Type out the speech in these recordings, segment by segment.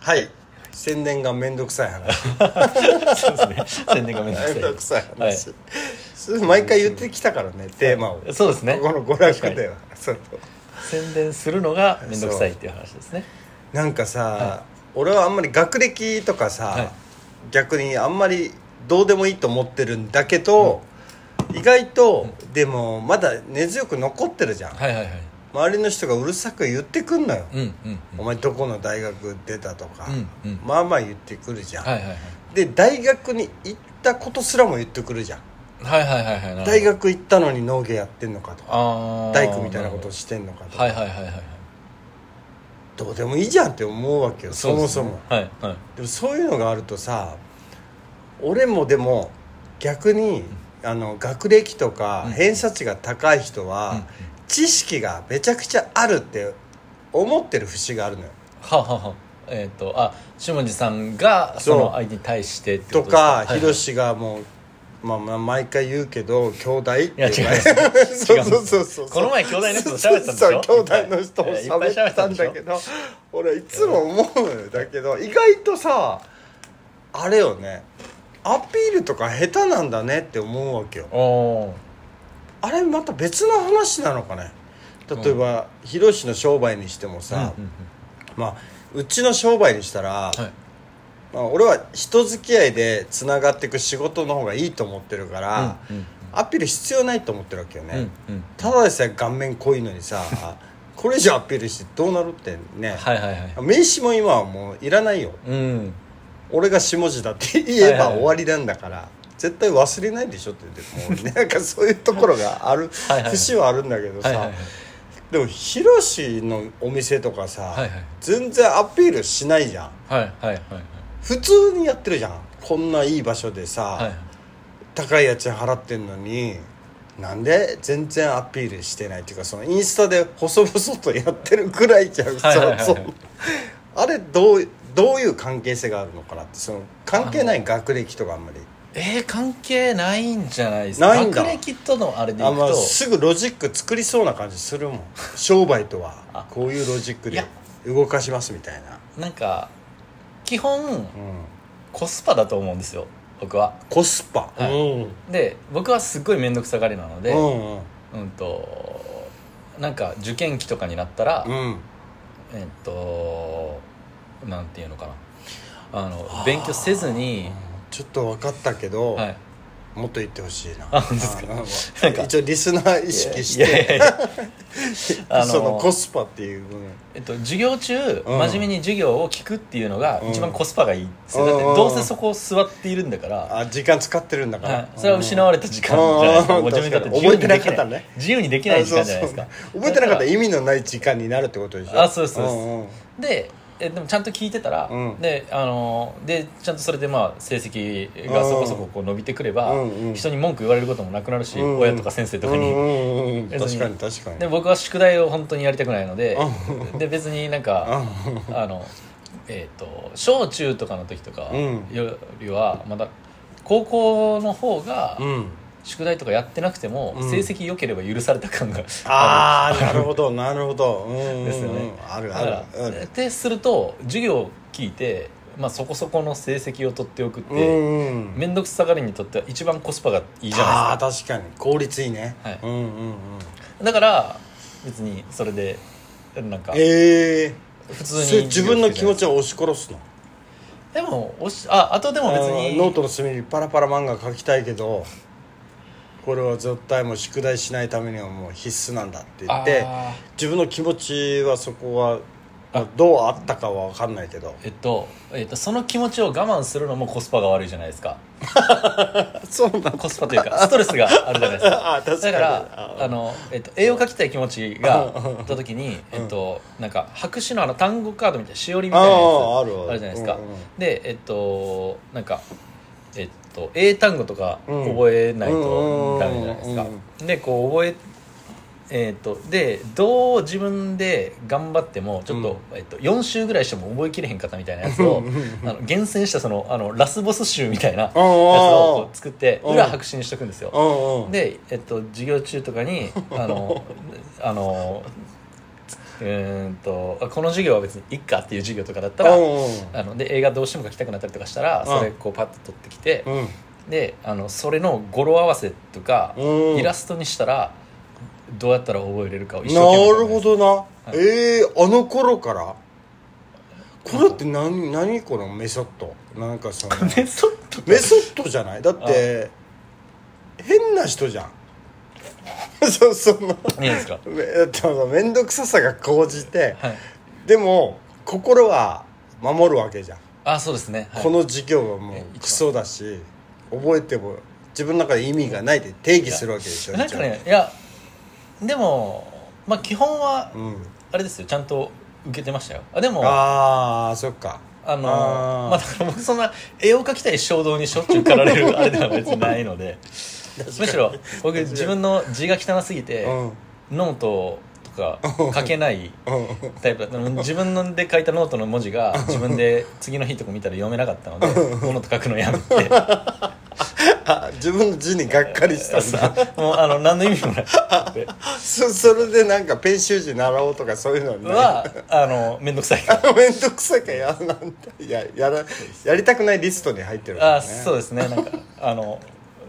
はい。宣伝がめんどくさい話。そうですね。宣伝がめんどくさい話、それ毎回言ってきたからねテーマを。そうですね。この娯楽では。そう。宣伝するのがめんどくさいっていう話ですね。なんかさ、俺はあんまり学歴とかさ、はい。逆にあんまりどうでもいいと思ってるんだけど、意外と、でもまだ根強く残ってるじゃん、はいはいはい周りの人がうるさく言ってくんのよ、うんうんうん。お前どこの大学出たとか、うんうん。まあまあ言ってくるじゃん、はいはいはい。で大学に行ったことすらも言ってくるじゃん。はいはいはいはい。大学行ったのに農芸やってんのかとか。大工みたいなことしてんのかとか、はいはいはいはいはい。どうでもいいじゃんって思うわけよそもそも。はいはい。でもそういうのがあるとさ俺もでも逆に、あの学歴とかうん。偏差値が高い人は、知識がめちゃくちゃあるって思ってる節があるのよ。はあはあはあ。えっ、とあ下地さんがその相手に対してとか？かヒロシがもう、まあ、まあ毎回言うけど兄弟っていや 違う。そうそうそうそうこの前兄弟の人と喋ったんでしょ？兄弟の人も喋ったんだけど俺いつも思うんだけど意外とさあれよねアピールとか下手なんだねって思うわけよあれまた別の話なのかね？例えば、ヒロシの商売にしてもさ、うんうんまあうちの商売にしたら、うんはい。まあ、俺は人付き合いでつながっていく仕事の方がいいと思ってるから、うんうんアピール必要ないと思ってるわけよね、うんうんただでさえ顔面濃いのにさこれ以上アピールしてどうなるってね、はいはいはい。名刺も今はもういらないよ。うん。俺が下地だって言えばはいはいはい。終わりなんだから、絶対忘れないでしょって言っても なんかそういうところがあるはいはいはい。節はあるんだけどさ、はいはいはい。でもヒロシのお店とかさ、はいはい。全然アピールしないじゃん。はいはいはい普通にやってるじゃん。こんないい場所でさ、はいはい。高い家賃払ってんのになんで全然アピールしてないっていうかそのインスタで細々とやってるくらいじゃん。はいはいはいはい。そうそうあれどうどういう関係性があるのかなってその関係ない学歴とかあんまりえー、関係ないんじゃないですか？ないんだ。学歴とのあれでいあ、まあ、くとすぐロジック作りそうな感じするもん。商売とは。あ。こういうロジックで動かしますみたいな、なんか基本うん、コスパだと思うんですよ。僕は。コスパ、はい。で僕はすっごい面倒くさがりなので、うんうん。うんとなんか受験期とかになったら、うん。えっとなんていうのかな。あの勉強せずに、ちょっと分かったけど、はい、もっと言ってほしいな。あ本当ですか？あのなんか一応リスナー意識して。そのコスパっていうえっと、授業中、うん。真面目に授業を聞くっていうのがうん。一番コスパがいいですよ、だってうん。どうせそこ座っているんだから、あ時間使ってるんだから、はい、それは失われた時間じゃないですか。うん。もう自分にとって確かに覚えてなかったね。自由にできない時間。じゃないですか覚えてなかった意味のない時間になるってことでしょあそうそうでえでもちゃんと聞いてたら、うん。であのでちゃんとそれでまあ成績がそこそここう伸びてくれば、うんうん。人に文句言われることもなくなるし、うん親とか先生とかに、うんうんうん別に。確かに確かに。で僕は宿題を本当にやりたくないのでうで別になんかあのえっ、と小中とかの時とかうん。よりはまだ高校の方がうん宿題とかやってなくてもうん。成績良ければ許された感がああなるほどなるほど。うんうんうん。ですよね。あるだからある。ってすると授業を聞いて、まあ、そこそこの成績を取っておくってうんうん。面倒くさがりにとっては一番コスパがいいじゃあないあ確かに。効率いいね、はい。うんうんうん。ですかだから別にそれでなんかええ普通にそれ自分の気持ちはを押し殺すの？でもおしああとでも別あにーノートの隅にパラパラ漫画描きたいけどこれは絶対もう宿題しないためにはもう必須なんだって言ってあ自分の気持ちはそこはまあ。どうあったかは分かんないけど。ーえっと、えっと、その気持ちを我慢するのもコスパが悪いじゃないですか。そうなコスパというかストレスがあるじゃないですか。あ確かに。だからああの、えっと、絵を描きたい気持ちがあった時に、えっと、なんか白紙のあの単語カードみたいなしおりみたいなやつあるじゃないですか、でえっとなんかえっと英単語とかうん。覚えないとダメじゃないですか、うん。うんでこう覚ええっとでどう自分で頑張ってもちょっと、えっと、4週ぐらいしても覚えきれへんかったみたいなやつをうん。うん。うんあの厳選したそのあのラスボス集みたいなやつうん。を作ってうん裏白紙にしとくんですよ。うん。うん。で、えっと、授業中とかにあのあのーんとあこの授業は別にいっかっていう授業とかだったらうんあので映画どうしても描きたくなったりとかしたらそれこうパッと撮ってきてうん。であのそれの語呂合わせとかうん。イラストにしたらどうやったら覚えれるかを一な生懸命るほどな、い。ええあの頃から？これって何何このメソッド？なんかその メソッドメソッドじゃない？だって変な人じゃん そそのいいですか？って 面倒くささが高じてはい。でも心は守るわけじゃん、あそうですね、はい、この授業はもうクソだし覚えても自分の中で意味がないって定義するわけでしょなんかねいやでもまあ基本はあれですよ。ちゃんと受けてましたよ。あでもああそっか。あのまあだから僕そんな絵を描きたい衝動にしょっちゅう駆られるあれでは別にないのでむしろ僕自分の字が汚すぎて、うん。ノートとか書けないうん。タイプだった。の自分で書いたノートの文字が自分で次の日とか見たら読めなかったのでノート書くのやめて。あ自分の字にがっかりしたんだ。もうあの何の意味もない。ってそそれでなんかペン習字習おうとかそういうのねはあの面倒くさい。から面倒くさいからやらややらやりたくないリストに入ってるから、ね、あそうですね。なんかあの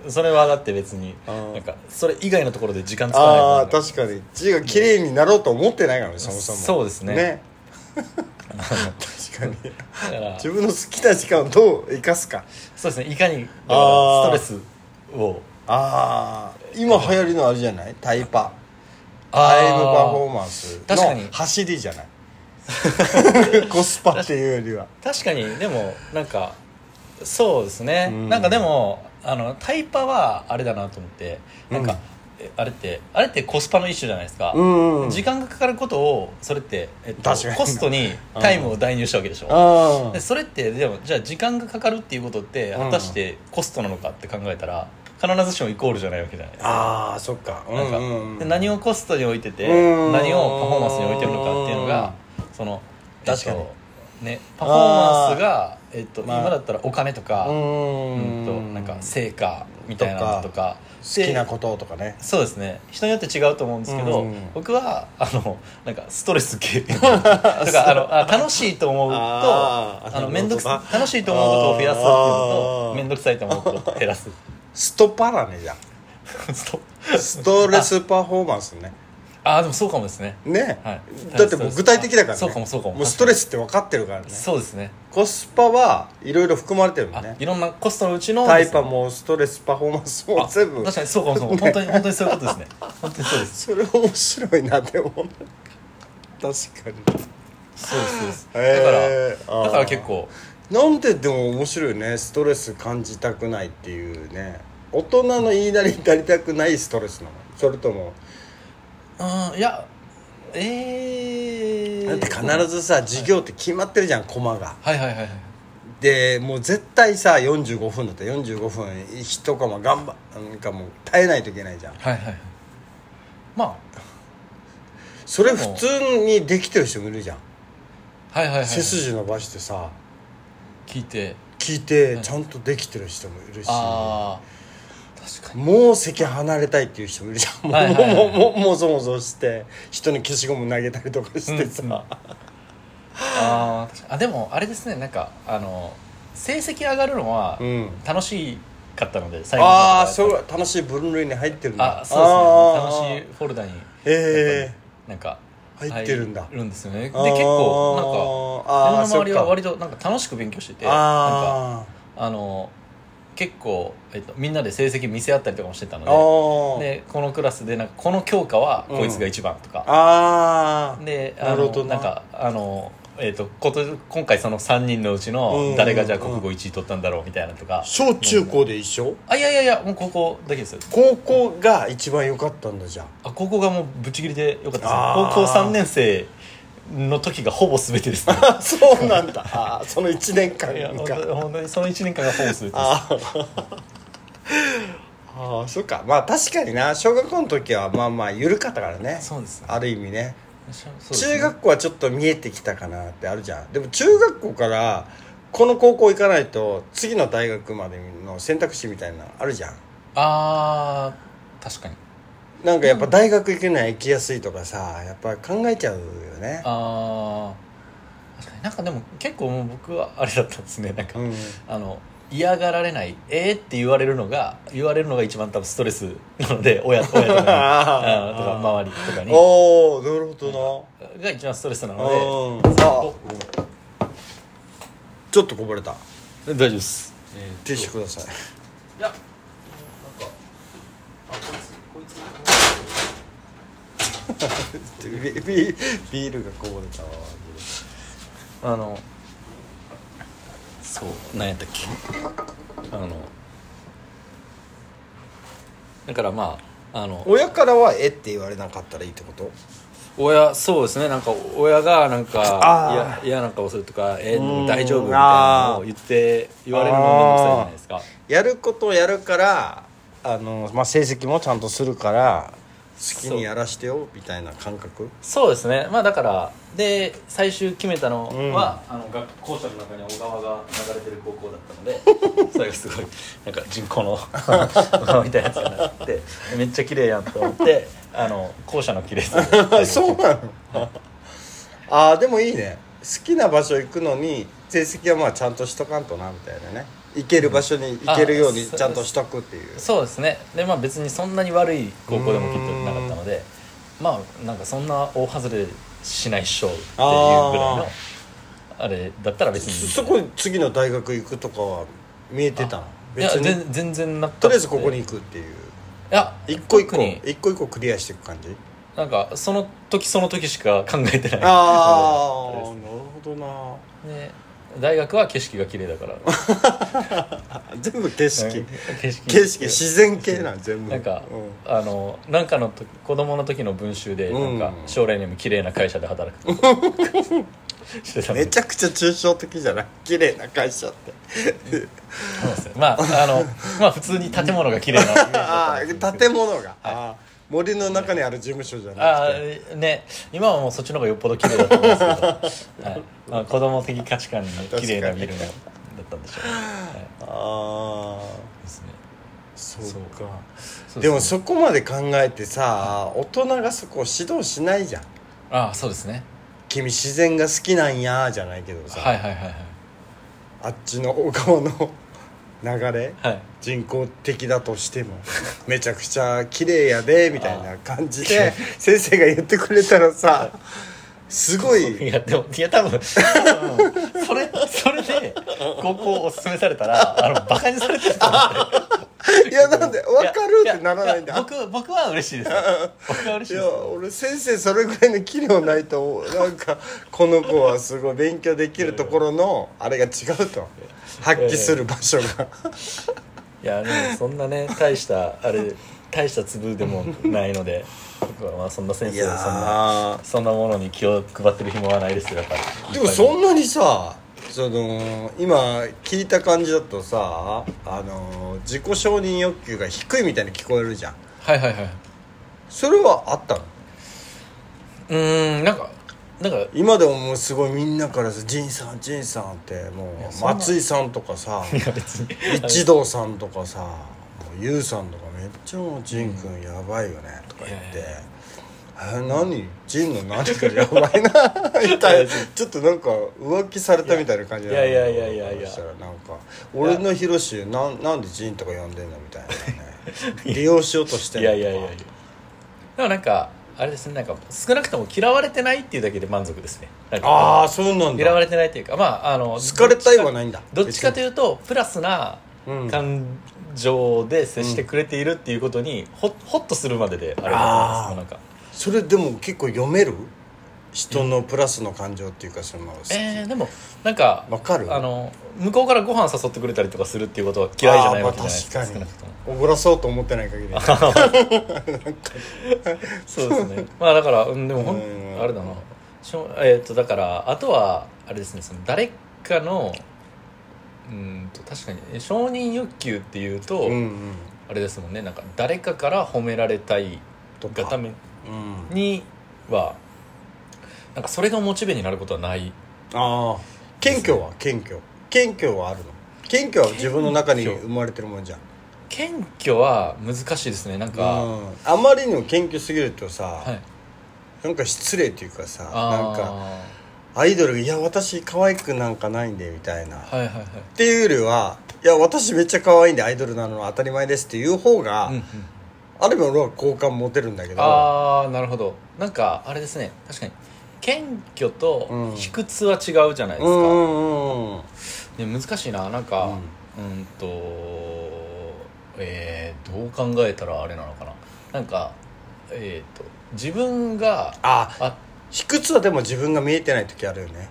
それはだって別にうんなんかそれ以外のところで時間使わないああから確かに。字が綺麗になろうと思ってないからねそもそも。そうですね。ね。確かに。だから。自分の好きな時間をどう生かすか。そうですね。いかにだかストレスを。ああ今流行りのあれじゃない？タイパ。タイムパフォーマンス確かに。の走りじゃない？コスパっていうよりは。確かに。でもなんかそうですね、うん。なんかでもあのタイパはあれだなと思ってなんか、あれってあれってコスパの一種じゃないですか、うん時間がかかることをそれって、えっと、確かに。コストにタイムを代入したわけでしょ。あでそれってでもじゃあ時間がかかるっていうことってうん。果たしてコストなのかって考えたら必ずしもイコールじゃないわけじゃない。ですかあーそっか。なんかうんうんうん。で何をコストに置いててうん何をパフォーマンスに置いてるのかっていうのがその確かに。えっとね、パフォーマンスが、えっとまあ。今だったらお金とか、ううん。んとなんか成果みたいなのとか。好きなでこととかね。そうですね。人によって違うと思うんですけど、うん。僕はあのなんかストレス系。とかあのあ楽しいと思うとあの面倒くなるほど。なさ楽しいと思うことを増やすっていうのと面倒くさいと思うことを減らす。ストパラねじゃん ストレスパフォーマンスねああでもそうかもですね。ね、はい。だってもう具体的だからね。そうかもそうかも。もうストレスって分かってるからね。そうですね。コスパはいろいろ含まれてるもんあねいろんなコストのうちのタイパもストレスパフォーマンスもあ全部。確かにそうかもそうかも本当に 本当にそういうことですね。本当にそうです。それ面白いなでも確かに。そうですそうです。だから、だから結構。なんででも面白いね。ストレス感じたくないっていうね。大人の言いなりになりたくないストレスなの？それともうんいやええだって必ずさ授業って決まってるじゃんコマが。はいはいはいはい。でもう絶対さ45分だった。ら45分一コマ頑張なんかもう耐えないといけないじゃん。はいはいはい。まあ。それ普通にできてる人もいるじゃん。はいはいはい背筋伸ばしてさ。聞いて。聞いてはいちゃんとできてる人もいるし。ああ確かにもう席離れたいっていう人もいるじゃん。もうはいはいはい。もうもうもぞもぞして人に消しゴム投げたりとかしてさ、うん。うんああでもあれですね。なんかあの成績上がるのはうん。楽しかったので最後のああそう楽しい分類に入ってるんだ。あそうですね。楽しいフォルダにえなんか入ってるんだ。入るんですよね。で結構なんか自分の周りは割となんか楽しく勉強しててなんかああの結構、えっと、みんなで成績見せ合ったりとかもしてたのーあー。ででこのクラスでなんかこの教科はこいつが一番とか、あー。であのなるほどな。なんかあのえっとこと今回その3人のうちうんの誰がじゃあ国語1位取ったんだろうみたいなとか、小中高で一緒？あいやいやいやもう高校だけです。よ高校が一番良かったんだじゃんあ高校がもうぶっちぎりでよかったです高校3年生の時がほぼ全てですね。そうなんだ。その1年間いや本が当にその1年間がほぼ全てです。あー。あーそっか。まあ確かにな。小学校の時はまあまあ緩かったからね。そうですね。ある意味ね。中学校はちょっと見えてきたかなってあるじゃん。でも中学校からこの高校行かないと次の大学までの選択肢みたいなのあるじゃん。あー確かになんかやっぱ大学行くのは行きやすいとかさやっぱ考えちゃうよね。あー確かに。なんかでも結構もう僕はあれだったんですね。なんか、うん。あの嫌がられない「えー?」って言われるのが言われるのが一番多分ストレスなので親親とか とか周りとかに。おおなるほどが一番ストレスななのうん。あおちょっとこぼれた。で大丈夫です。ティッシュください。いやなんかあこいつこいつビールがこぼれたわ。あのそう何やったっけ？あのだからまああの親からは「え」って言われなかったらいいってこと？親そうですね。なんか親がなんか嫌嫌な顔するとか「えうん。大丈夫?」みたいなのを言って言われるのも面倒くさいじゃないですか。やることをやるからあの、まあ、成績もちゃんとするから好きにやらしてよみたいな感覚？そうですね。まあだからで最終決めたのは、あの学校舎の中に小川が流れてる高校だったので それがすごいなんか人工の小川みたいなやつになってめっちゃ綺麗やんと思ってあの校舎の綺麗さ。そうなのああでもいいね。好きな場所行くのに成績はまあちゃんとしとかんとなみたいなね行ける場所に行けるようにあちゃんとしとくっていう。そうですね。でまあ別にそんなに悪い高校でもきっとなかったのでまあなんかそんな大外れしないっしょっていうぐらいのあれだったら別に。そそこに次の大学行くとかは見えてたの？いや全全然なかったとりあえずここに行くっていう。いや一個一個一個一個クリアしていく感じ？なんかその時その時しか考えてない。あ あなるほどな。で大学は景色が綺麗だから。全部景色。景色。景色自然系なん全部。なんか、うん。あのなんかの時子供の時の文集でなんか、うん将来にも綺麗な会社で働く めちゃくちゃ抽象的じゃない？綺麗な会社って。そうですよ。まああのまあ普通に建物が綺麗な 建物が、あー森の中にある事務所じゃなあくて。ーね。今はもうそっちの方がよっぽど綺麗だと思うんですけど、はい。まあ、子供的価値観に綺麗なビルのだったんでしょう。ね、はい。ああですねそうそうか。そうでもそこまで考えてさ大人がそこを指導しないじゃん。ああそうですね。君自然が好きなんやじゃないけどさ、はいはいはいはい。あっちの小川の流れはい。人工的だとしても めちゃくちゃ綺麗やでみたいな感じで先生が言ってくれたらさすごい いやでもいや多分うん。それそれで高校をおすすめされたらあのバカにされてると思っていやなんで分かるってならないんだ。やや僕僕は嬉しいです。僕は嬉しいやいです俺先生それぐらいの器量ないとなんかこの子はすごい勉強できるところのあれが違うと。発揮する場所が。いやでもそんなね大したあれ大した粒でもないので僕はまあそんな先い生そんなやそんなものに気を配ってる暇はないですよやっぱり。ーでもそんなにさその今聞いた感じだとさあの自己承認欲求が低いみたいに聞こえるじゃん。はいはいはい。それはあったの？うーんなんかなんか今でももうすごいみんなからさ「仁さん仁さん」ってもうやそんな松井さんとかさ いや別に一堂さんとかさもう優さんとかめっちゃもう仁くんやばいよねとか言って。いやいや「え何？仁の何？がやばいな」みたいなちょっとなんか浮気されたみたいな感じいやいやいやいやいや。そしたらなんか「俺のヒロシなんなんで仁とか呼んでんの?」みたいなね。利用しようとしていやいやいやいや。でもなんかあれですね。なんか少なくとも嫌われてないっていうだけで満足ですね。なんかああそうなんだ。嫌われてないっていうかまああの好かれたいはないんだどっちかというとプラスなうん。感情で接してくれているっていうことにほほっとするまでであれだと思いますあーなんかそれでも結構読める？人のプラスの感情っていうかそのえー、でもなんかわかる？あの向こうからご飯誘ってくれたりとかするっていうことは嫌いじゃないわけじゃないですかまあ確かに。おごらそうと思ってない限り そうですね。まあだから、うん、でもほんうん。あれだな。しょえっ、とだからあとはあれですねその誰かのうんと確かにえ承認欲求っていうと、うんうん。あれですもんね。なんか誰かから褒められたいとかがためうんにはなんかそれがモチベになることはない。ああ。謙虚は謙虚。謙虚はあるの？謙虚は自分の中に生まれてるもんじゃん。謙虚は難しいですね。なんか、うん。あまりにも謙虚すぎるとさ、はい。なんか失礼っていうかさなんかアイドルが「いや私可愛くなんかないんで」みたいな、っはいはいはい。ていうよりは「いや私めっちゃ可愛いんでアイドルなのは当たり前です」っていう方が、うんうんある意味俺は好感持てるんだけど。ああなるほど。なんかあれですね。確かに謙虚とうん。卑屈は違うじゃないですか、うんうんうん。で難しいな。なんかうん。とえー、どう考えたらあれなのかな。なんかえっ、と自分がああ卑屈はでも自分が見えてない時あるよね。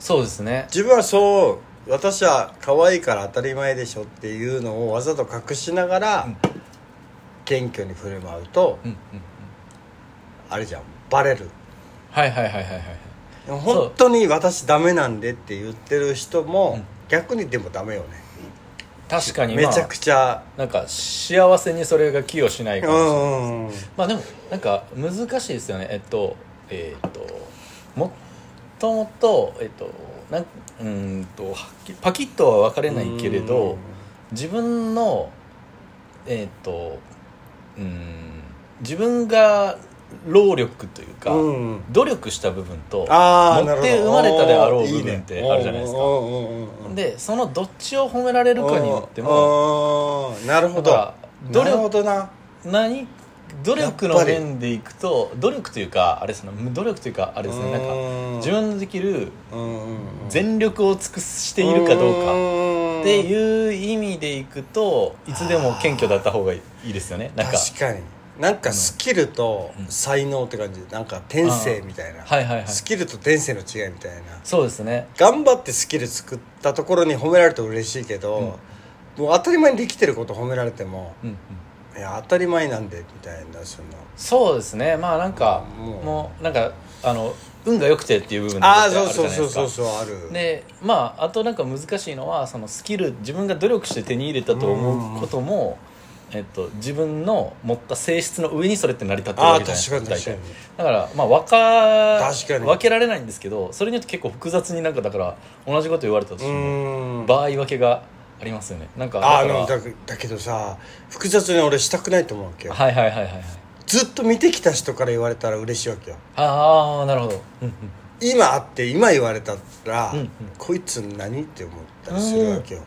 そうですね。自分はそう私は可愛いから当たり前でしょっていうのをわざと隠しながら、うん謙虚に振る舞うとうんうんあれじゃんバレる。はいはいはいはいはい本当に私ダメなんでって言ってる人も、う。ん逆にでもダメよね。確かに、まあ、めちゃくちゃ。なんか幸せにそれが寄与しないかもしれない。うんまあでもなんか難しいですよね。えっとえっともっともとえっとなんうーんとパキッとは分かれないけれど自分のえっとうん。自分が労力というか、うん。努力した部分とああ持って生まれたであろう部分ってあるじゃないですか。かでそのどっちを褒められるかによってももなるほど。だから努力なるほどな。何？努力の面でいくと努力というかあれですね努力というかあれですねなんかうん。自分のできるうんうんうん全力を尽くしているかどうか。かっていう意味でいくといつでも謙虚だった方がいいですよね。なんか。確かに。なんかスキルと才能って感じ。なんか天性みたいな、はいはいはい。スキルと天性の違いみたいな。そうですね。頑張ってスキル作ったところに褒められると嬉しいけど、もう当たり前にできてること褒められてもうんうん。いや当たり前なんでみたいなその。そうですね。まあなんかもう。もうなんかあの運が良くてっていう部分ってあああるじゃないですか。そうそうそうそうある。でまああとなんか難しいのはそのスキル自分が努力して手に入れたと思うことも、えっと、自分の持った性質の上にそれって成り立ってるああわけじゃない？確ですか確かに。だからまあ分か確かに。分けられないんですけどそれによって結構複雑になんかだから同じこと言われたとしてうも場合分けがありますよね。なんかああだからでもだだけどさ複雑に俺したくないと思うわけよ、はいはいはいはいはいずっと見てきた人から言われたら嬉しいわけよ。ああなるほど、うんうん今会って今言われたら、うんうん。こいつ何って思ったりするわけよ。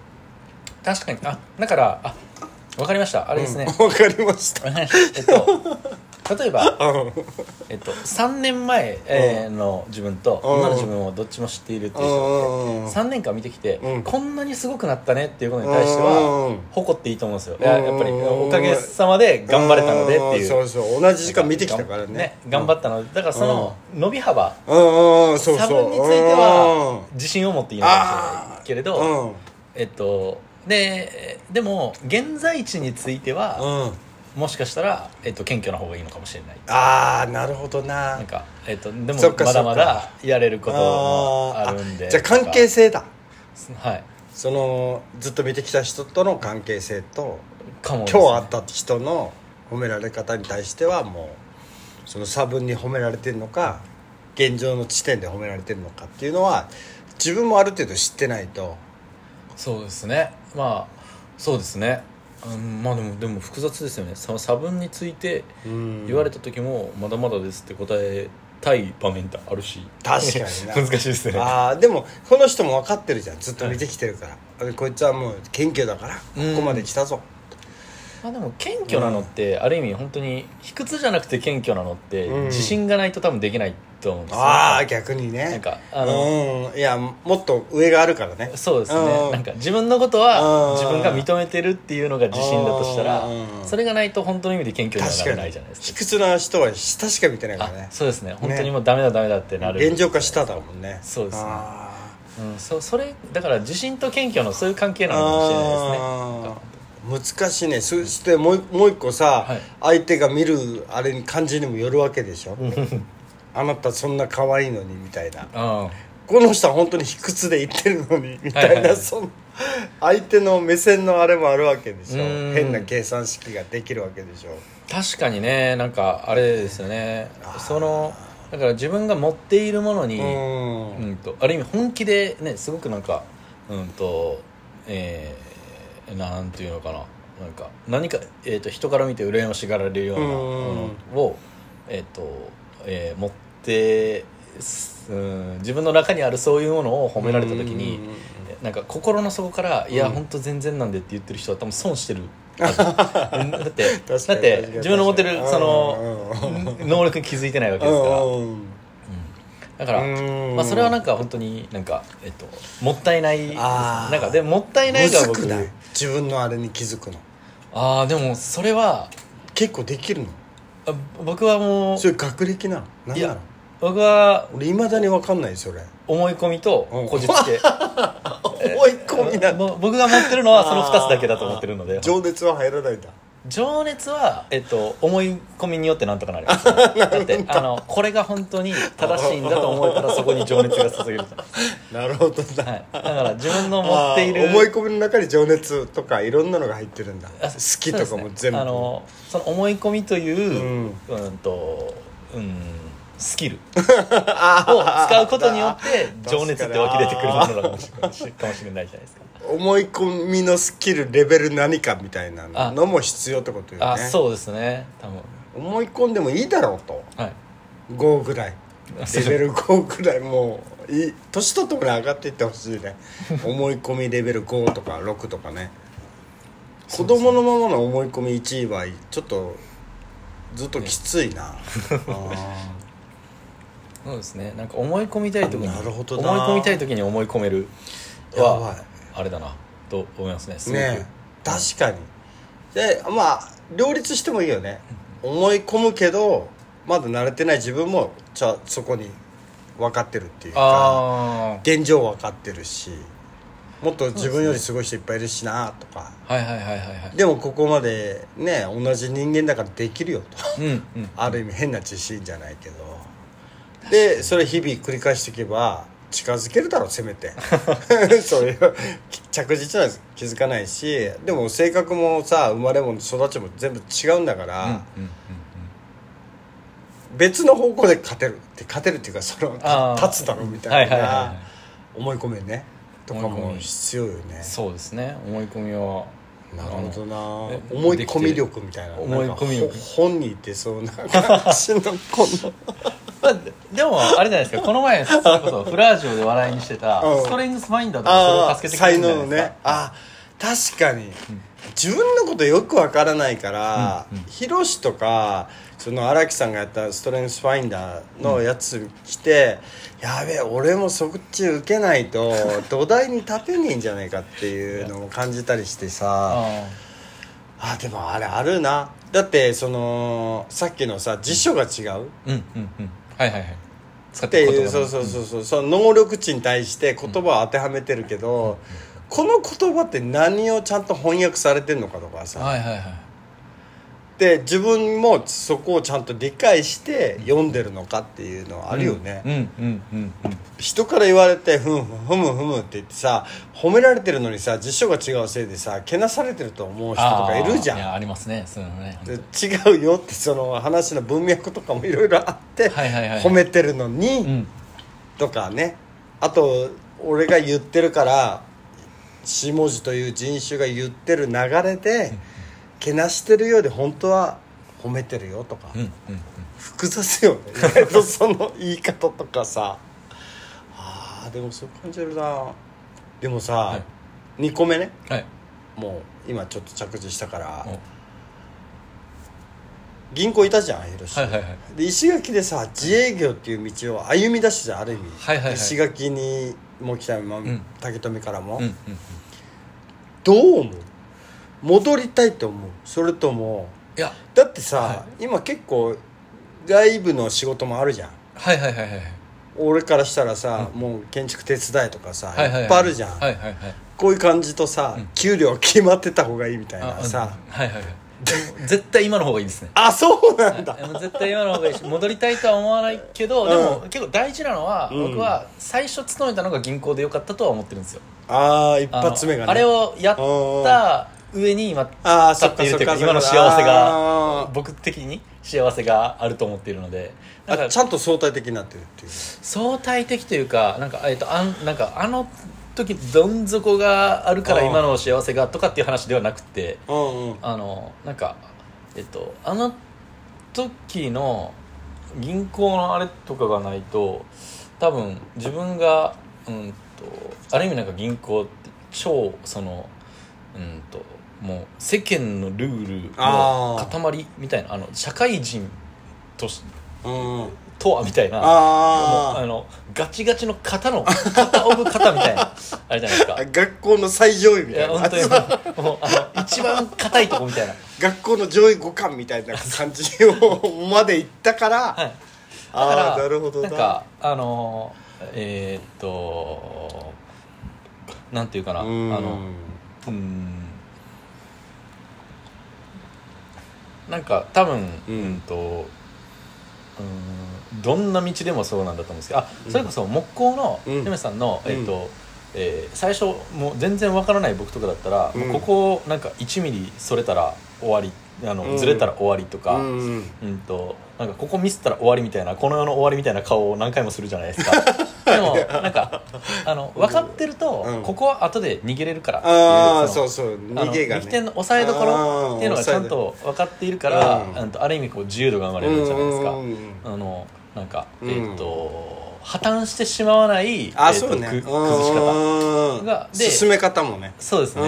確かに。あだからあ分かりました。あれですね、うん。わかりました。えっと例えばうん。えっと、3年前、えーの自分とうん。今の自分をどっちも知っているっていう人うんがいて3年間見てきて、うん。こんなにすごくなったねっていうことに対してうはん。誇っていいと思うんですよ。ややっぱりおかげさまで頑張れたのでっていう。そうそう同じ時間見てきたからね。頑張ったのでだからその伸び幅差分については自信を持っていいのかもしれないけれど、うん。えっとででも現在地については、うんもしかしたら、えっと、謙虚な方がいいのかもしれない。ああなるほどな。なんか、えっと、でもまだまだやれることもあるんであじゃあ関係性だ。はい。そのずっと見てきた人との関係性とね。今日会った人の褒められ方に対してはもうその差分に褒められてるのか現状の地点で褒められてるのかっていうのは自分もある程度知ってないと。そうですね。まあそうですね、うん、まあでもでも複雑ですよね。差分について言われた時も「まだまだです」って答えたい場面ってあるし。確かにな。難しいですね。ああでもこの人も分かってるじゃん。ずっと見てきてるから、こいつはもう謙虚だからこうんこまで来たぞ、まあでも謙虚なのって、ある意味本当に卑屈じゃなくて謙虚なのって、うん。自信がないと多分できないと思うんですよ。ああ逆にね。なんかあのうん。いやもっと上があるからね。そうですね、うん。なんか自分のことうん。は自分が認めてるっていうのが自信だとしたらうん。それがないと本当の意味で謙虚にはなれないじゃないですか。卑屈な人は下しか見てないからあね。そうですね。本当にもうダメだダメだってなる。現状化しただもんね。そうですね。あうん、そそれだから自信と謙虚のそういう関係なのかもしれないですね難しいね。そしてもうもう一個さ、はい。相手が見るあれに感じにもよるわけでしょ？あなたそんな可愛いのにみたいな。うんこの人は本当に卑屈で言ってるのにみたいな、はい。はいはいその相手の目線のあれもあるわけでしょ。うん。変な計算式ができるわけでしょ。確かにねなんかあれですよね。そのだから自分が持っているものに、うん。うんとある意味本気でねすごくなんかうんとえー、なんていうのかな。なんか何か、えー、と人から見て羨ましがられるようなものを、えーとえー持ってすうん自分の中にあるそういうものを褒められた時に、なんか心の底から「いや、うん。本当全然なんで」って言ってる人は多分損してる。だってだって自分の持ってるそのうん。能力に気づいてないわけですから、だから、うん。まあ、それはなんか本当になんか、えっと、もったいない。あー。なんかでももったいないむが僕ずくない？自分のあれに気づくの。ああでもそれは結構できるの？あ僕はもうそれ学歴なの？何いやなの？僕は俺いまだに分かんないそれ。思い込みとうん。こじつけ。思い込みなの？もう僕が持ってるのはその2つだけだと思ってるので。情熱は入らないんだ情熱は、えっと、思い込みによってなんとかなります、だってあのこれが本当に正しいんだと思えたらそこに情熱が注げるじゃないですなるほど。な、か、はい、だから自分の持っている思い込みの中に情熱とかいろんなのが入ってるんだ。あ好きとかも全部。あのその思い込みという、うん。うん、とうんスキル。を使うことによって情熱って湧き出てくるものかもしれないじゃないですか思い込みのスキルレベル何かみたいなのも必要ってことよね。あそうですね。多分。思い込んでもいいだろうと。はい。5ぐらい。レベル5ぐらいもういい。年とともに上がっていってほしいね。思い込みレベル5とか6とかね。子供のままの思い込み1位はちょっとずっときついな、あそうですね。なんか思い込みたい時になるほど思ない込みたい時に思い込めるーやばはいあれだなと思いますねすね確かに。でまあ両立してもいいよね。思い込むけどまだ慣れてない自分もちゃそこに分かってるっていうかあ現状分かってるしもっと自分よりすごい人いっぱいいるしなとか。あはいはいはいはいはい。でもここまでね同じ人間だからできるよと。うんうんある意味変な自信じゃないけど。でそれ日々繰り返していけば近づけるだろうせめて。そういう着実な気づかないしでも性格もさ生まれも育ちも全部違うんだから、うんうんうん別の方向で勝てるって勝てるっていうかその立つだろうみたいない思い込めねとかも必要よね。そうですね。思い込みはなるほどな。え思い込み力みたいな。思い込み力。本にいてそうな感じのこの。まあででもあれじゃないですか。この前それこそフラージオで笑いにしてたうん。ストレングスファインダーとかそれを助けてくれるじゃないですか。ね。あ確かに、自分のことよくわからないからうんうん。ヒロシとかその荒木さんがやったストレングスファインダーのやつ来て、やべえ俺もそっち受けないと 土台に立てねえんじゃないかっていうのも感じたりしてさ。ああでもあれあるな。だってそのさっきのさ辞書が違う？ーうんうんうん。はいはいはい。使っていうそうそうそうそう。その能力値に対して言葉を当てはめてるけど、この言葉って何をちゃんと翻訳されてるのかとかさ、はいはいはいで自分もそこをちゃんと理解して読んでるのかっていうのはあるよね、うんうんうんうん。人から言われて「ふんふむふむ」って言ってさ褒められてるのにさ辞書が違うせいでさけなされてると思う人とかいるじゃん。あーいやありますね。そういうのねで違うよってその話の文脈とかもいろいろあってはいはいはい褒めてるのに、うん。とかね。あと俺が言ってるから下地という人種が言ってる流れでけなしてるようで本当は褒めてるよとか、うんうん複雑よね。その言い方とかさ。あーでもそう感じるな。でもさ、はい。2個目ね。はい。もう今ちょっと着地したからお。銀行いたじゃん広島、はいはいはい。で石垣でさ自営業っていう道を歩み出してたある意味、はいはいはい。石垣にも来た、まあん。竹富からも、うんうん。どう思う？戻りたいと思う。それともいやだってさ、は今結構外部の仕事もあるじゃん。はいはいはいはい俺からしたらさ、もう建築手伝いとかさ、はいはいはい。いっぱいあるじゃん、はいはいはい。こういう感じとさ、うん。給料決まってた方がいいみたいなあさあはいはいはい。でも絶対今の方がいいですね。あそうなんだ、絶対今の方がいいし戻りたいとは思わないけど、でも結構大事なのは、うん。僕は最初勤めたのが銀行でよかったとは思ってるんですよ。ああ一発目がね。あれをやった上に今ああ立っているというか今の幸せが僕的に幸せがあると思っているのでなんかあちゃんと相対的になってるっていう。相対的というかなんか,、えっと、あんなんかあの時どん底があるからうん。今の幸せがとかっていう話ではなくてあのなんかえっとあの時の銀行のあれとかがないと多分自分がうんとある意味なんか銀行って超そのうんともう世間のルールのあ塊みたいなあの社会人としうん。とはみたいなああのガチガチの型の型オブ型みたいな あれじゃないですか。あ学校の最上位みいたいな。や本当にもうあの一番硬いとこみたいな。学校の上位互換みたいな感じをまで行ったから、はい。あらあなるほどな。んかあのえーっとなんていうかなあうん。のうんなんか多分ううんんとうんどんな道でもそうなんだと思うんですけどあそれこそ木工のうん。姫さんの、うん。えっとえー最初もう全然わからない僕とかだったら、うん。ここなんか1ミリそれたら終わりあの、うん。ずれたら終わりとか、ううんんとなんかここミスったら終わりみたいなこの世の終わりみたいな顔を何回もするじゃないですか。でもなんかあの分かってると、うん。ここは後で逃げれるからっていうああその。そうそうあの逃げがね。力点の抑えどころっていうのがちゃんと分かっているから、うん。うんとある意味こう自由度が生まれるじゃないですか、うんうんうん。あのなんか、うん。えっ、と破綻してしまわないあえーとそうね。く崩し方方がで進め方もね。そうですね、う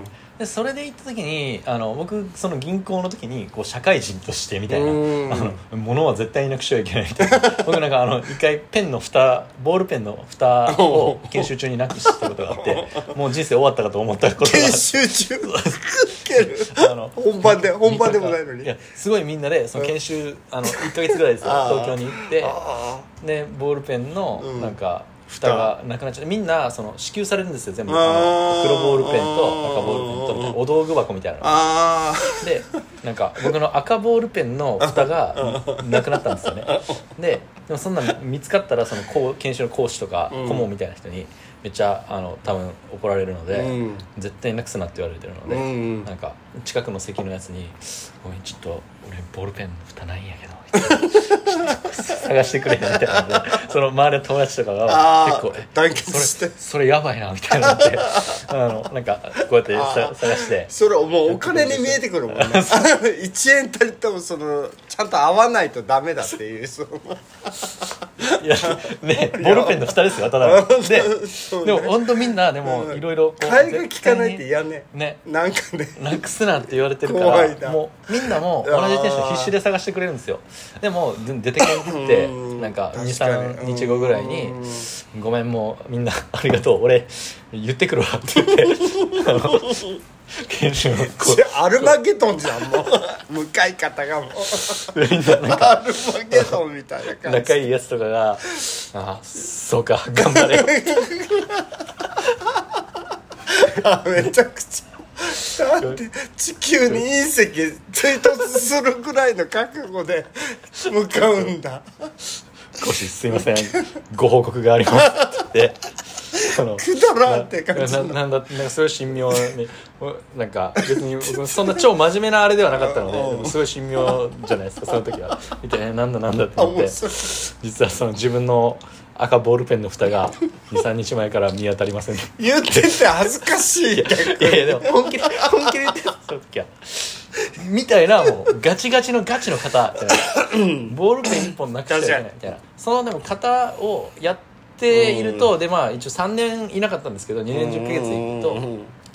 んでそれで行った時にあの僕その銀行の時にこう社会人としてみたいなうん。あの物は絶対なくしてはいけないみたいな。僕なんかあの一回ペンの蓋ボールペンの蓋を研修中になくしたことがあってもう人生終わったかと思ったことが研て。修中？あの本番で本番でもないのに？やすごいみんなでその研修あの1か月ぐらいですよ東京に行ってあでボールペンのうん。なんか蓋がなくなっちゃってみんなその支給されるんですよ全部。あの黒ボールペンと赤ボールペンとみたいなお道具箱みたいなのあでなんか僕の赤ボールペンの蓋がなくなったんですよね。ででもそんなん見つかったらそのこう研修の講師とかうん。顧問みたいな人にめっちゃあの多分怒られるので、うん。絶対なくすなって言われてるので、うんなんか近くの席のやつに「ごめんちょっと俺ボールペンの蓋ないんやけど」探してくれみたいなのでその周りの友達とかがあ結構「え団結して。それそれやばいな」みたいなので あのなんかこうやってさあ探して。それもうお金に見えてくるもんね。1 円たりともそのちゃんと合わないとダメだっていうその。いやねボールペンの蓋ですよただのでね。でも本当みんなでもうん。いろいろ替えが利かないって嫌ね。ね。なんかね。なくすなって言われてるからもうみんなも同じテンション必死で探してくれるんですよでもで出てこなくってうん。なんか確かに。23日後ぐらいにうん「ごめんもうみんなありがとう俺言ってくるわ」って言ってアルマゲドンじゃんもう。向かい方がもう。うみんななんかアルマゲドンみたいな感じ。仲いいやつとかが「あそうか頑張れよ」あめちゃくちゃだって地球に隕石追突するぐらいの覚悟で向かうんだ。少しすいません。ご報告があります。ってくだらんって感じなななんだなんかすごい神妙におなんか別に僕そんな超真面目なあれではなかったのでうん。でもすごい神妙じゃないですかその時は。見てえなんだなんだってあ思って。実はその自分の赤ボールペンの蓋が23日前から見当たりません。言ってて恥ずかしい。いやいやでも本気で本気で言ってたその時はみたいなもうガチガチのガチの型ボールペン1本なくしちゃいけないみたいな。そのでも型をやっているとでまあ一応3年いなかったんですけど2年10ヶ月いると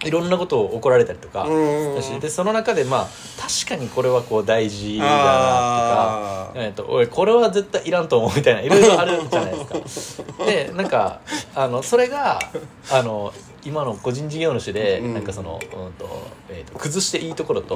いろんなことを怒られたりとかでその中でまあ確かにこれはこう大事だなあとか、えっと、おいこれは絶対いらんと思うみたいないろいろあるじゃないですか。でなんかあのそれがあの今の個人事業主で、うん。なんかその、うんとえーと崩していいところと、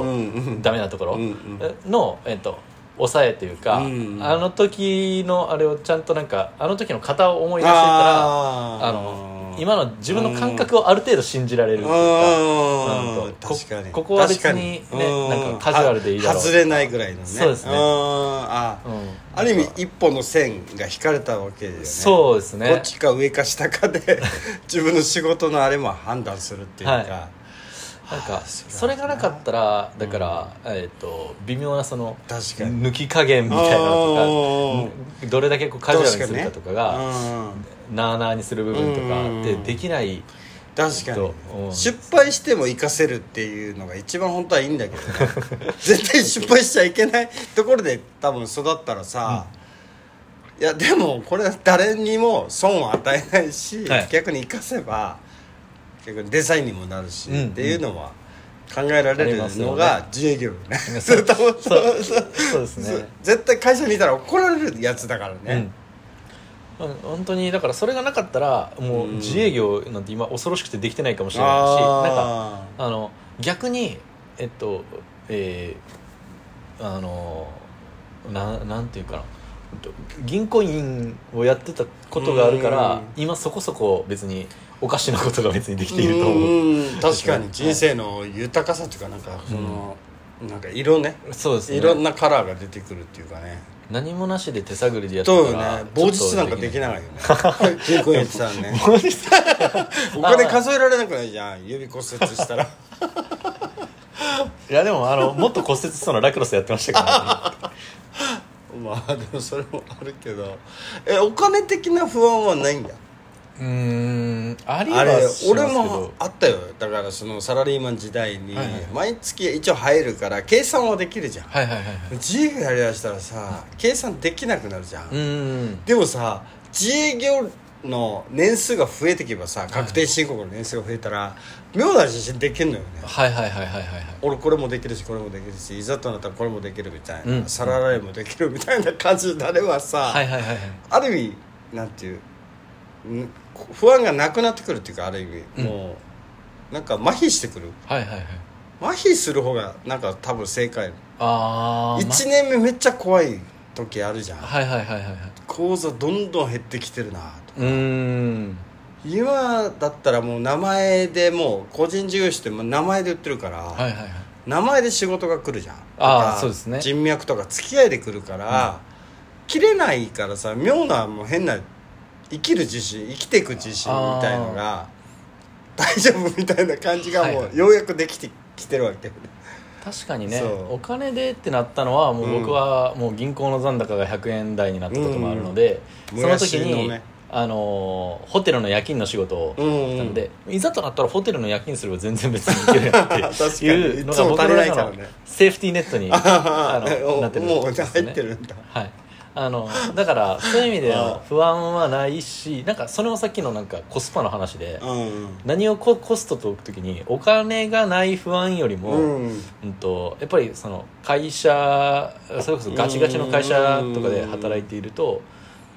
ダメなところうんの、えっと抑えというか、うんあの時のあれをちゃんとなんかあの時の型を思い出してたらあの今の自分の感覚をある程度信じられるっていうか。うん。確かに。ここは別に確かねうんなん。かカジュアルでいいだろう外れないぐらいのね。そうですね。ん。あうん。ある意味一本の線が引かれたわけだよね。そうですね。こっちか上か下かで 自分の仕事のあれも判断するっていうか、はいなんかそそれがなかったらだから、えっと微妙なその抜き加減みたいなのとかどれだけこうカジュアルにするかとかが、うんなあなあにする部分とかってできない確かに。失敗しても活かせるっていうのが一番本当はいいんだけどね。絶対失敗しちゃいけない ところで多分育ったらさ、いやでもこれは誰にも損を与えないし、はい。逆に活かせば逆にデザインにもなるし、うんっていうのは考えられるのが自営業よ。ねそう。そうそうですね。絶対会社にいたら怒られるやつだからね、うん、うん本当にだからそれがなかったらもううん。自営業なんて今恐ろしくてできてないかもしれないしなんかああの逆にえっとえー、あのななんていうかな。えっと銀行員をやってたことがあるからうん。今そこそこ別におかしなことが別にできーていると思う。うん。確かに人生の豊かさというかなんかその、なんか色ね。そうですね。いろんなカラーが出てくるっていうかね。何もなしで手探りでやってそうよたらね棒実なんかできないよね。銀行員やってたらね。お金数えられなくないじゃん。指骨折したら。いやでもあのもっと骨折しそうなラクロスやってましたからね。まあでもそれもあるけど。えお金的な不安はないんだうーんありあれはしますけ俺どもあったよ。だからそのサラリーマン時代にはいはい毎月一応入るから計算はできるじゃん。はいはいはいはい。自営業やりだしたらさ計算できなくなるじゃん。んでもさ自営業の年数が増えていけばさ確定申告の年数が増えたら妙な自信できるのよね。はいはいはいはいはいはい。俺これもできるしこれもできるしいざとなったらこれもできるみたいな、うん。サラリーマンもできるみたいな感じになればさ、はいはいはいはい。ある意味なんていうん不安がなくなってくるっていうかある意味、うん。もうなんか麻痺してくる。はいはいはい。麻痺する方がなんか多分正解。ああ1年目めっちゃ怖い時あるじゃん。はいはいはいはいはい。口座どんどん減ってきてるなとうーん。今だったらもう名前でもう個人事業主って名前で売ってるから、はいはいはい。名前で仕事が来るじゃん。あそうですね。人脈とか付き合いで来るから、切れないからさ妙なもう変な生きる自信生きていく自信みたいのが大丈夫みたいな感じがもうようやくできてきてるわけ確かにねお金でってなったのはもう僕はもう銀行の残高が100円台になったこともあるので、うんその時に、あのーホテルの夜勤の仕事をしたんで、いざとなったらホテルの夜勤すれば全然別にいけるやんっていう のが僕の中のセーフティーネットにあの なってるんもうですね。入ってるんだ。はいあのだからそういう意味での不安はないしなんかそれもさっきのなんかコスパの話で、うん何をココストと置く時にお金がない不安よりも、うん。うんとやっぱりその会社それこそガチガチの会社とかで働いていると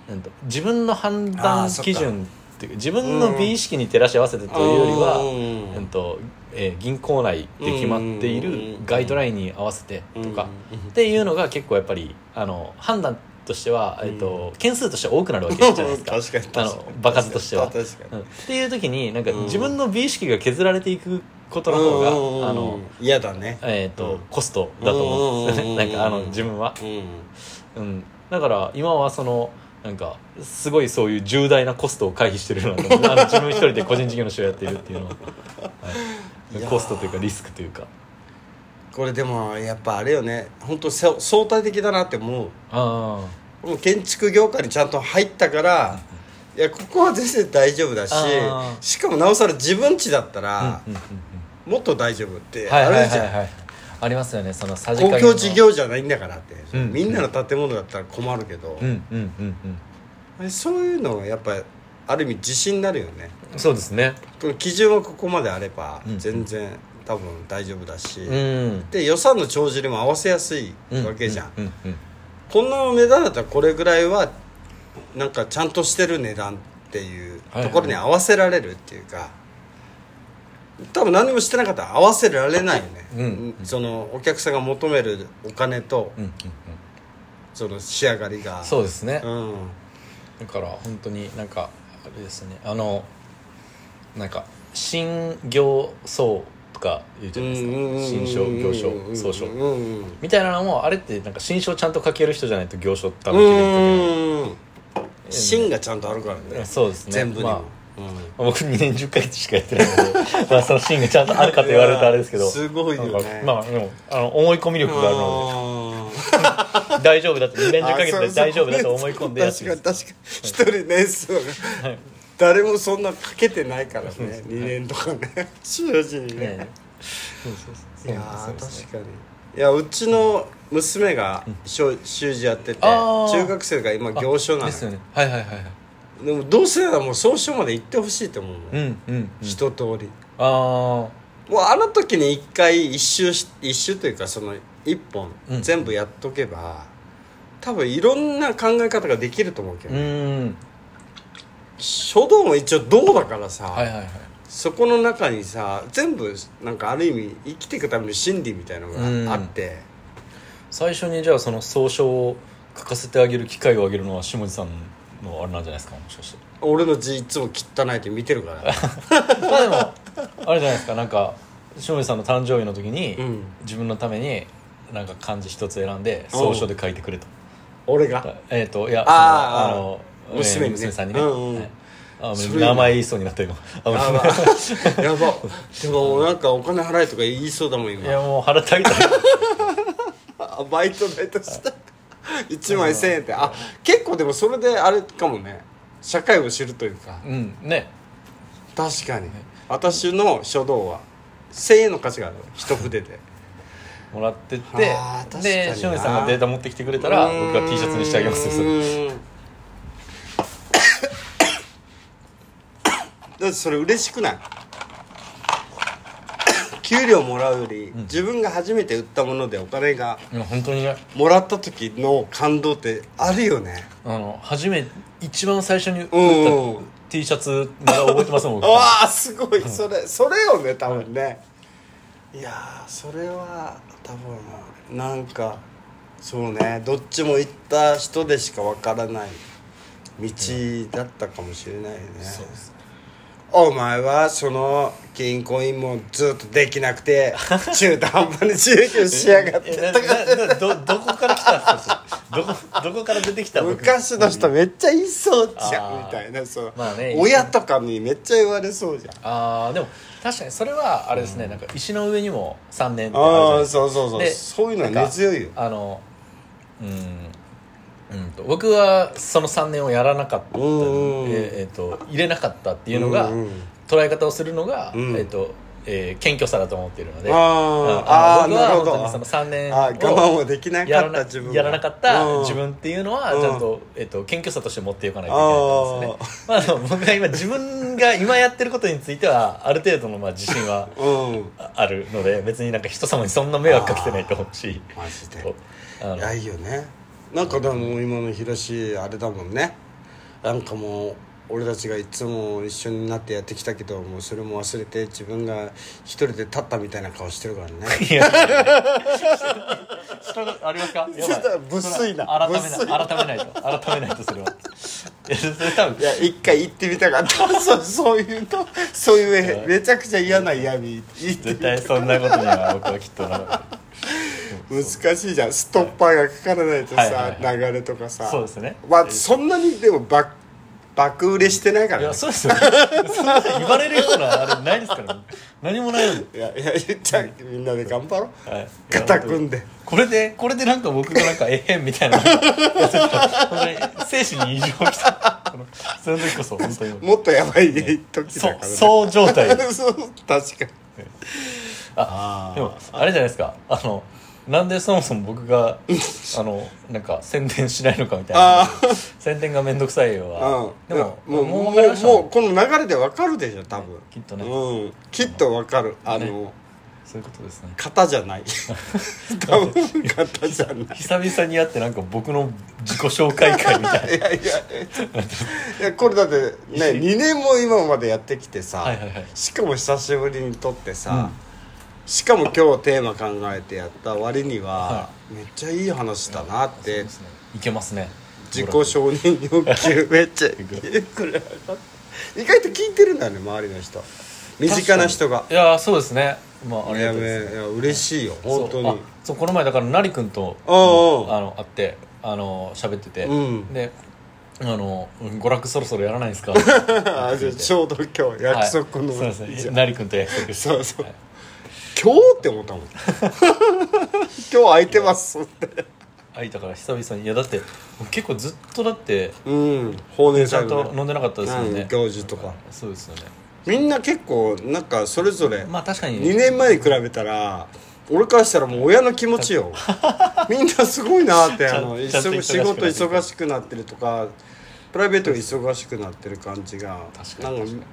なんと自分の判あ断ーそっか基準っていうか自分の美意識に照らし合わせてというよりは、うん。うんとえー銀行内で決まっているガイドラインに合わせてとかっていうのが結構やっぱりあの判断としては、えー、と件数としては多くなるわけじゃないですか。確かにあの場数としては。うん。っていう時になんかうん。自分の美意識が削られていくことの方が、うん。あの嫌だね。えーとうん。コストだと思うんですようん。ねなんかあの自分は、うん。うん、だから今はそのなんかすごいそういう重大なコストを回避してるなの自分一人で個人事業主をやっているっていうのは、はい。コストというかリスクというかこれでもやっぱあれよね。本当相相対的だなって思う。あもう建築業界にちゃんと入ったからいやここは全然大丈夫だししかもなおさら自分家だったあらうんうんうんもっと大丈夫ってはいはいはいあるじゃん。はいありますよねそのさじ加公共事業じゃないんだからって、うんみんなの建物だったら困るけど。う、んうんうんそういうのはやっぱある意味自信になるよね。うんそうですね。基準はここまであればうん。全然多分大丈夫だし、うん。で予算の帳尻も合わせやすいわけじゃん、うんうんうんこんな値段だったらこれぐらいはなんかちゃんとしてる値段っていうところに合わせられるっていうか、多分何もしてなかったら合わせられないよね、うんそのお客さんが求めるお金とうんうんうん。その仕上がりが。そうですね。うん。だから本当になんかあれですね。あのなんか新業層とか言うじゃないですか。新商業商総称うんみたいなのもあれってなんか新商ちゃんと書ける人じゃないと業種多分決め芯がちゃんとあるからね。そうですね。全部に僕2年10ヶ月しかやってないので。まあそのシーンがちゃんとあるかと言われるとあれですけど。すごいよまあでもあの思い込み力があるので。大丈夫だと2年10ヶ月で大丈夫だと思い込んでやってる確かに確かに。一人年数がはい誰もそんなかけてないからね2年とかね。正直にね。いや確かに。いやうちの娘が習習字やってて中学生が今行書なのですよね。はいはいはいはい。でもどうせならもう総書まで行ってほしいと思うの、うんうん、うん、一通り。ああもうあの時に一回一周し一周というかその一本うん。全部やっとけば、多分いろんな考え方ができると思うけうど、ん書道も一応道だからさ、はいはいはい。そこの中にさ全部なんかある意味生きていくための心理みたいなのがあって、最初にじゃあその総書を書かせてあげる機会をあげるのは下地さんのあれなんじゃないですかもしかして。俺の字いつも汚いって見てるから。まあでもあれじゃないですかなんか下地さんの誕生日の時に、うん。自分のためになんか漢字一つ選んで総書で書いてくれと。俺が？えっ、といやあの娘にね。娘さんにね、うんうん。はい。あ名前言いそうになった今。あやば やば。でもなんかお金払えとか言いそうだもんいや今もう払ってあげたい。あバイト代とした1枚1000円って。あ結構でもそれであれかもね。社会を知るというか。うんね。確かに。私の書道は1000円の価値がある。一筆で。もらってって。で下地さんがデータ持ってきてくれたら僕が T シャツにしてあげます。よそれうーんだってそれ嬉しくない？給料もらうより、自分が初めて売ったものでお金がいや本当にね。もらった時の感動ってあるよね。あの初め一番最初に売っうんた T シャツまだ覚えてますもん僕。ああすごい。それそれよね多分ね。いやーそれは多分なんかそうね。どっちも行った人でしかわからない道だったかもしれないよね、そうですお前はその銀行員もずっとできなくて 中途半端に収益しやがって。どどこから来たんですか？どこどこから出てきた僕昔の人めっちゃいそうじゃんみたいなそう、まあね親とかにめっちゃ言われそうじゃん。ああでも確かにそれはあれですね、なんか石の上にも3年ああそうそうそう。でそういうのは根強いよ。あのうんうんと僕はその3年をやらなかったええーと入れなかったっていうのが、捉え方をするのが、うん。えーとえー謙虚さだと思っているので。ああー僕は本当にその3年我慢もできなかった自分がやらなかったうん。自分っていうのはうん。ちゃんと,、えっと謙虚さとして持っていかないといけないと思うんですね、まあ、僕が今自分が今やってることについてはある程度のまあ自信は うん。ああるので別になんか人様にそんな迷惑かけてないと思うし。マジで。いいよねなんかでも今の広しあれだもんね。なんかもう俺たちがいつも一緒になってやってきたけどもうそれも忘れて自分が一人で立ったみたいな顔してるからね。いや下がありますか？やばい。ちょっと無粋な改め無粋ない改めないと。改めないとそれは。いやそれ多分。いや一回行ってみたかった。そうそういうの。そういうめちゃくちゃ嫌な闇。行ってみ絶対そんなことには僕はきっとなる難しいじゃん。ストッパーがかからないとさ、はいはい流れとかさ。そうですね。まあそんなにでも爆爆売れしてないからね。いやそうですよね。そんな言われるようなあれないですから。ね何もないいやいや言っちゃう。みんなで頑張ろう。はい。肩組んで。これでこれでなんか僕がなんかえへんみたいな。本当に精神に異常が来た。その時こそ本当に。もっとやばい時そだから、ね、そう状態。そう確かに。あでもあれじゃないですか。あのなんでそもそも僕があのなんか宣伝しないのかみたいな。あ宣伝が面倒くさいようん。はでももうもうもうこの流れでわかるでしょ多分。きっとね。うん。きっとわかる。あの、ねそういうことですね。型じゃない。多分型じゃない。久々に会ってなんか僕の自己紹介会みたいな。いやいや。いやこれだってね 2年も今までやってきてさ、はいはいはい。しかも久しぶりに撮ってさ、うんしかも今日テーマ考えてやった割には、はめっちゃいい話だなって、いけますね。自己承認欲求めっちゃ意外と聞いてるんだよね周りの人。身近な人が。いやそうですね。まあありがいやめたいですね。いや嬉しいよ本当に。そうこの前だから成君とあの会ってあの喋ってて、うん。であのうん娯楽そろそろやらないですか？ちょうど今日約束の、はい、そうですね。成君と約束して。そうそう。はい今日って思ったもん。今日空いてますって。空いたから久々に。いやだって結構ずっとだってうん。法然ちゃんと飲んでなかったですもんね、うん。行事とか。そうですよね。みんな結構なんかそれぞれまあ確かに。2年前に比べたら俺からしたらもう親の気持ちよ。みんなすごいなってあの仕事忙しくなってるとかプライベートが忙しくなってる感じが確かになんか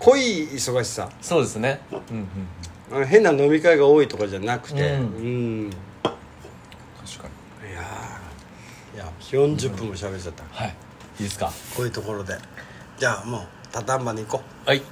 濃い忙しさ。そうですね。うんうん変な飲み会が多いとかじゃなくて。ううん。ん確かに。いやー。いや40分も喋っちゃった、はい。いいですか？こういうところで。じゃあもうタタンバに行こう。はい